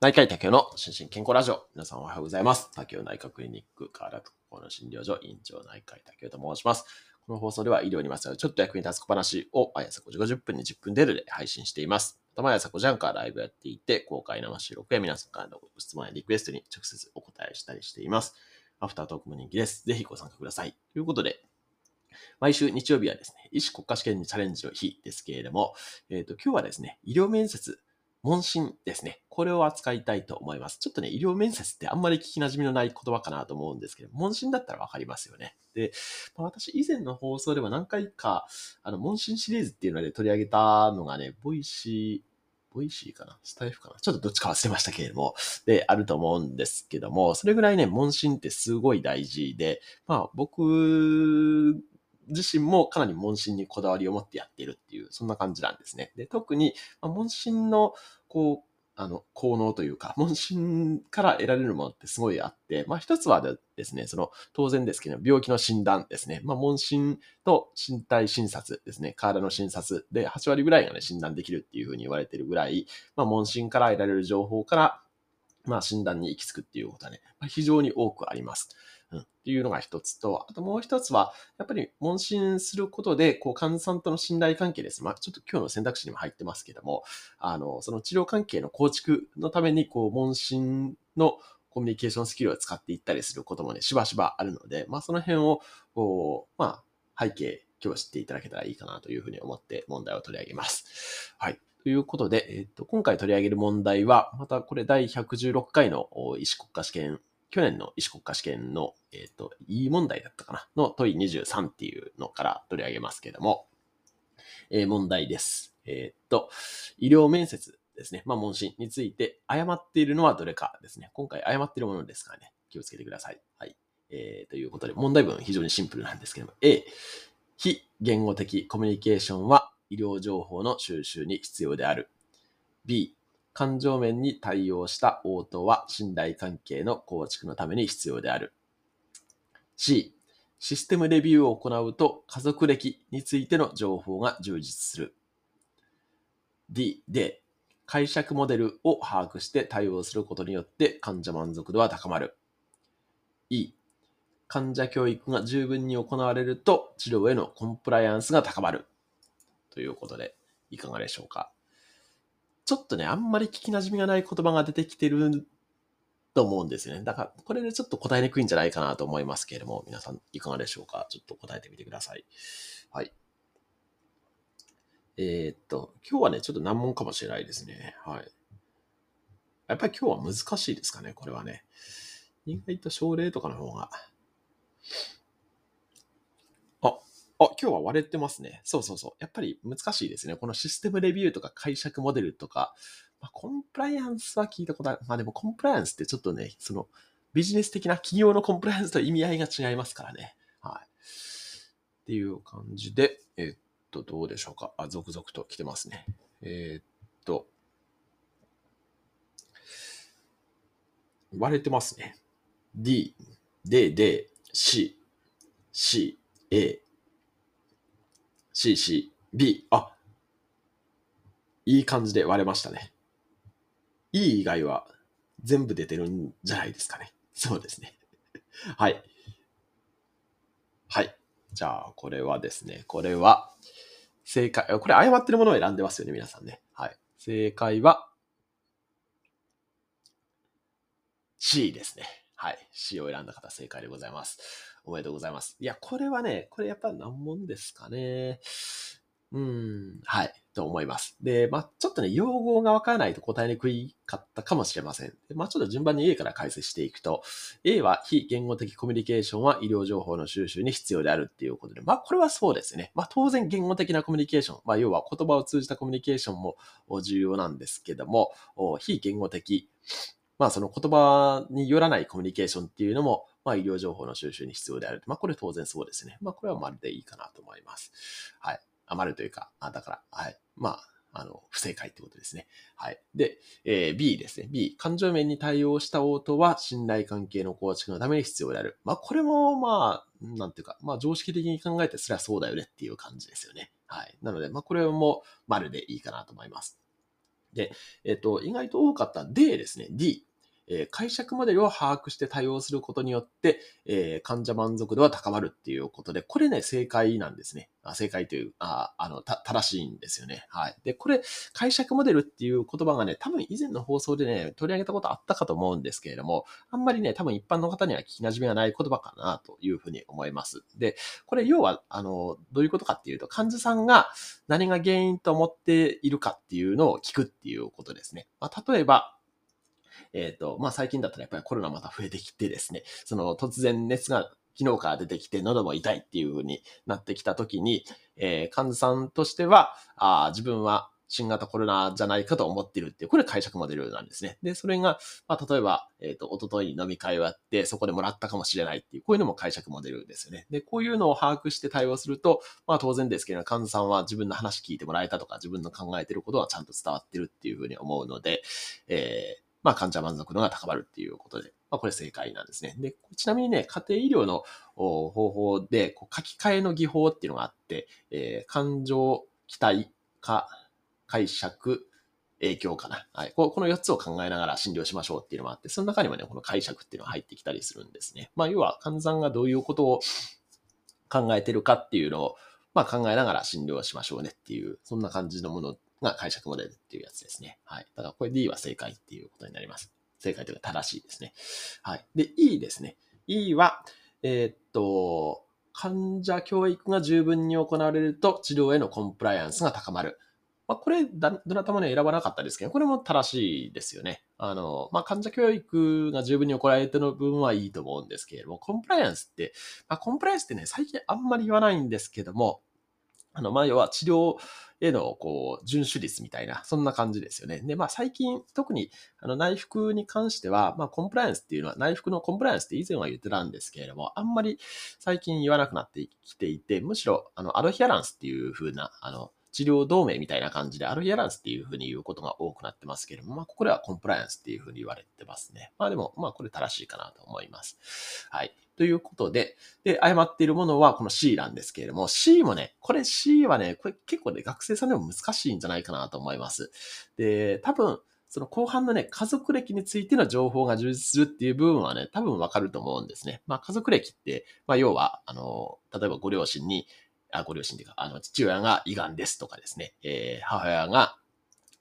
内科医竹雄の心身健康ラジオ。皆さんおはようございます。竹雄内科クリニックからとこの診療所院長内科医竹雄と申します。この放送では医療にまつわるちょっと役に立つ小話を毎朝5時50分に10分程度で配信しています。また毎朝5時半からライブやっていて、公開生収録や皆さんからのご質問やリクエストに直接お答えしたりしています。アフタートークも人気です。ぜひご参加ください。ということで、毎週日曜日はですね、医師国家試験にチャレンジの日ですけれども、えっ、と、今日はですね、医療面接問診ですね。これを扱いたいと思います。ちょっとね、医療面接ってあんまり聞き馴染みのない言葉かなと思うんですけど、問診だったらわかりますよね。で、まあ、私以前の放送では何回か、あの、問診シリーズっていうので取り上げたのがね、 Voicy、Voicy かな？スタエフかな？ちょっとどっちか忘れましたけれども、で、あると思うんですけども、それぐらいね、問診ってすごい大事で、まあ、僕自身もかなり問診にこだわりを持ってやっているっていう、そんな感じなんですね。で、特に、まあ、問診の、こう、あの、効能というか、問診から得られるものってすごいあって、まあ一つはですね、その、当然ですけど、病気の診断ですね。まあ問診と身体診察ですね。体の診察で8割ぐらいがね、診断できるっていうふうに言われているぐらい、まあ問診から得られる情報から、まあ診断に行き着くっていうことはね、まあ、非常に多くあります。うん、っていうのが一つと、あともう一つは、やっぱり問診することで、こう、患者さんとの信頼関係です。まあ、ちょっと今日の選択肢にも入ってますけども、あの、その治療関係の構築のために、こう、問診のコミュニケーションスキルを使っていったりすることもね、しばしばあるので、まあ、その辺を、こう、まあ、背景、今日知っていただけたらいいかなというふうに思って問題を取り上げます。はい。ということで、えっと、今回取り上げる問題は、またこれ第116回の医師国家試験去年の医師国家試験の、えっ、と、いい問題だったかな？の問い23っていうのから取り上げますけども、えー問題です。えっ、と、医療面接ですね。まあ、問診について誤っているのはどれかですね。今回誤っているものですからね、気をつけてください。はい。えーということで、問題文非常にシンプルなんですけども、A、非言語的コミュニケーションは医療情報の収集に必要である。B、感情面に対応した応答は信頼関係の構築のために必要である。C、システムレビューを行うと家族歴についての情報が充実する。D、で、解釈モデルを把握して対応することによって患者満足度は高まる。E、患者教育が十分に行われると治療へのコンプライアンスが高まる。ということで、いかがでしょうか？ちょっとね、あんまり聞き馴染みがない言葉が出てきてると思うんですよね。だから、これでちょっと答えにくいんじゃないかなと思いますけれども、皆さんいかがでしょうかちょっと答えてみてください。はい。えーっと、今日はね、ちょっと難問かもしれないですね。はい。やっぱり今日は難しいですかね、これはね。意外と症例とかの方が。あ、今日は割れてますね。そうそうそう。やっぱり難しいですね。このシステムレビューとか解釈モデルとか、まあ、コンプライアンスは聞いたことある。まあでもコンプライアンスってちょっとね、そのビジネス的な企業のコンプライアンスと意味合いが違いますからね。はい。っていう感じで、えーっと、どうでしょうか。あ、続々と来てますね。えーっと、割れてますね。D、D、D、C、C、A、C、C、B。あ、いい感じで割れましたね。E 以外は全部出てるんじゃないですかね。そうですね。はい。はい。じゃあ、これはですね、これは、正解、これ誤ってるものを選んでますよね、皆さんね。はい。正解は、C ですね。はい。C を選んだ方正解でございます。おめでとうございます。いや、これはね、これやっぱ難問ですかね。うん、はい、と思います。で、まあちょっとね、用語がわからないと答えにくいかったかもしれません。まあちょっと順番に A から解説していくと、A は非言語的コミュニケーションは医療情報の収集に必要であるっていうことで、まあこれはそうですね。まあ当然言語的なコミュニケーション、まあ要は言葉を通じたコミュニケーションも重要なんですけども、非言語的、まあその言葉によらないコミュニケーションっていうのも、まあ医療情報の収集に必要である。まあこれ当然そうですね。まあこれはまるでいいかなと思います。はい。あまるというか、あだから、はい。まあ、あの、不正解ってことですね。はい。で、えー B ですね。B、感情面に対応した応答は信頼関係の構築のために必要である。まあ、これも、まあ、なんていうか、まあ、常識的に考えてすればそうだよねっていう感じですよね。はい。なので、まあ、これも丸でいいかなと思います。で、えっ、と、意外と多かった D ですね。D。えー解釈モデルを把握して対応することによって、えー患者満足度は高まるっていうことで、これね、正解なんですね。あ正解という、ああの、た、正しいんですよね。はい。で、これ、解釈モデルっていう言葉がね、多分以前の放送でね、取り上げたことあったかと思うんですけれども、あんまりね、多分一般の方には聞き馴染みがない言葉かなというふうに思います。で、これ要は、あの、どういうことかっていうと、患者さんが何が原因と思っているかっていうのを聞くっていうことですね。まあ、例えば、えっ、と、まあ、最近だったらやっぱりコロナまた増えてきてですね、その突然熱が昨日から出てきて喉も痛いっていう風になってきた時に、えー患者さんとしては、あ自分は新型コロナじゃないかと思ってるっていう、これ解釈モデルなんですね。で、それが、まあ、例えば、えっ、と、一昨日に飲み会をやって、そこでもらったかもしれないっていう、こういうのも解釈モデルですよね。で、こういうのを把握して対応すると、まあ当然ですけど、患者さんは自分の話聞いてもらえたとか、自分の考えてることはちゃんと伝わってるっていうふうに思うので、えーまあ患者満足度が高まるっていうことで、まあこれ正解なんですね。で、ちなみにね、家庭医療の方法でこう書き換えの技法っていうのがあって、えー感情、期待、か、解釈、影響かな。はい。ここの4つを考えながら診療しましょうっていうのもあって、その中にもね、この解釈っていうのが入ってきたりするんですね。まあ、要は患者さんがどういうことを考えてるかっていうのを、まあ、考えながら診療しましょうねっていう、そんな感じのものが解釈モデルっていうやつですね。はい。だからこれ D は正解っていうことになります。正解というか正しいですね。はい。で、E ですね。E は、えーっと、患者教育が十分に行われると治療へのコンプライアンスが高まる。まあ、これ、どなたもね、選ばなかったですけど、これも正しいですよね。あの、まあ、患者教育が十分に行われてる部分はいいと思うんですけれども、コンプライアンスって、まあ、コンプライアンスってね、最近あんまり言わないんですけども、あの、まあ、要は治療への、こう、遵守率みたいな、そんな感じですよね。で、まあ、最近、特に、あの、内服に関しては、まあ、コンプライアンスっていうのは、内服のコンプライアンスって以前は言ってたんですけれども、あんまり最近言わなくなってきていて、むしろ、あの、アドヒアランスっていう風な、あの、治療同盟みたいな感じで、アロヒアランスっていう風に言うことが多くなってますけれども、まあ、ここではコンプライアンスっていう風に言われてますね。まあでも、まあこれ正しいかなと思います。はい。ということで、で、誤っているものはこの C なんですけれども、C もね、これ C はね、これ結構ね、学生さんでも難しいんじゃないかなと思います。で、多分、その後半のね、家族歴についての情報が充実するっていう部分はね、多分わかると思うんですね。まあ家族歴って、まあ要は、あの、例えばご両親に、あ、ご両親っていうか、あの、父親が胃がんですとかですね、えー母親が、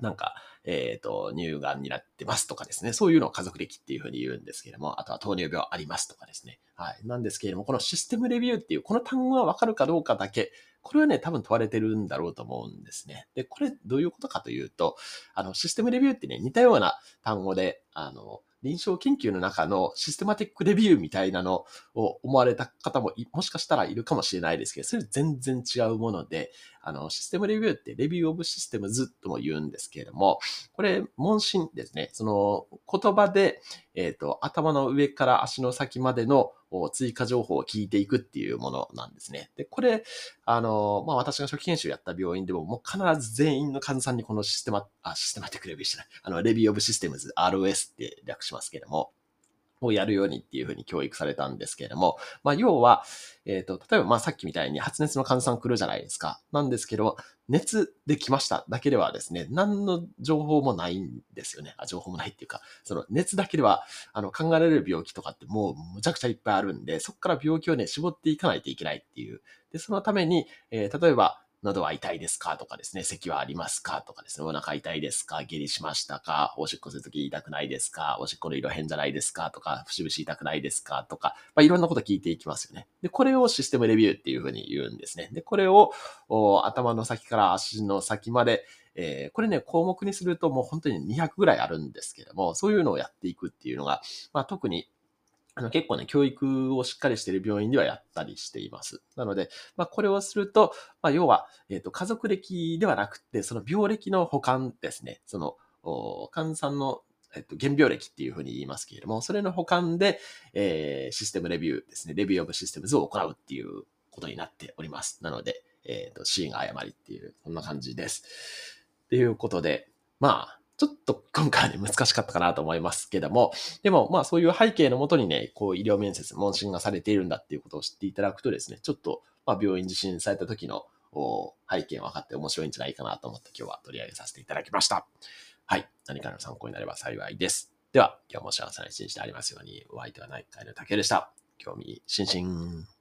なんか、えっ、と、乳がんになってますとかですね。そういうのを家族歴っていうふうに言うんですけれども、あとは糖尿病ありますとかですね。はい。なんですけれども、このシステムレビューっていう、この単語がわかるかどうかだけ、これはね、多分問われてるんだろうと思うんですね。で、これどういうことかというと、あの、システムレビューってね、似たような単語で、あの、臨床研究の中のシステマティックレビューみたいなのを思われた方ももしかしたらいるかもしれないですけど、それ全然違うもので、あの、システムレビューってレビューオブシステムズとも言うんですけれども、これ、問診ですね。その言葉で、えっ、と、頭の上から足の先までのを追加情報を聞いていくっていうものなんですね。で、これ、あの、まあ、私が初期研修やった病院でも、もう必ず全員の患者さんにこのシステマ、あ、システマティックレビューしてない。あの、レビューオブシステムズ、ROS って略しますけれども、をやるようにっていうふうに教育されたんですけれども、まあ、要は、えっ、と、例えば、まあ、さっきみたいに発熱の患者さん来るじゃないですか。なんですけど、熱で来ましただけではですね、何の情報もないんですよね。あ、情報もないっていうか、その熱だけでは、あの、考えられる病気とかってもうむちゃくちゃいっぱいあるんで、そこから病気をね、絞っていかないといけないっていう。で、そのために、えー例えば、喉は痛いですか？とかですね、咳はありますか？とかですね、お腹痛いですか？下痢しましたか？おしっこするとき痛くないですか？おしっこの色変じゃないですか？とか、節々痛くないですか？とか、まあ、いろんなこと聞いていきますよね。で、これをシステムレビューっていうふうに言うんですね。で、これを頭の先から足の先まで、えーこれね、項目にするともう本当に200ぐらいあるんですけども、そういうのをやっていくっていうのが、まあ、特にあの結構ね、教育をしっかりしている病院ではやったりしています。なので、まあ、これをすると、まあ、要は、えっ、と、家族歴ではなくて、その病歴の保管ですね。その、お患者さんの、えっと、原病歴っていうふうに言いますけれども、それの保管で、えーシステムレビューですね、レビューオブシステムズを行うっていうことになっております。なので、えっ、と、C が誤りっていう、そんな感じです。ということで、まあ、ちょっと今回はね、難しかったかなと思いますけども、でも、まあそういう背景のもとにね、こう医療面接、問診がされているんだっていうことを知っていただくとですね、ちょっと、まあ病院受診された時の背景分かって面白いんじゃないかなと思って今日は取り上げさせていただきました。はい。何かの参考になれば幸いです。では、今日も幸せな一日でありますように、お相手は内科医の竹でした。興味津々。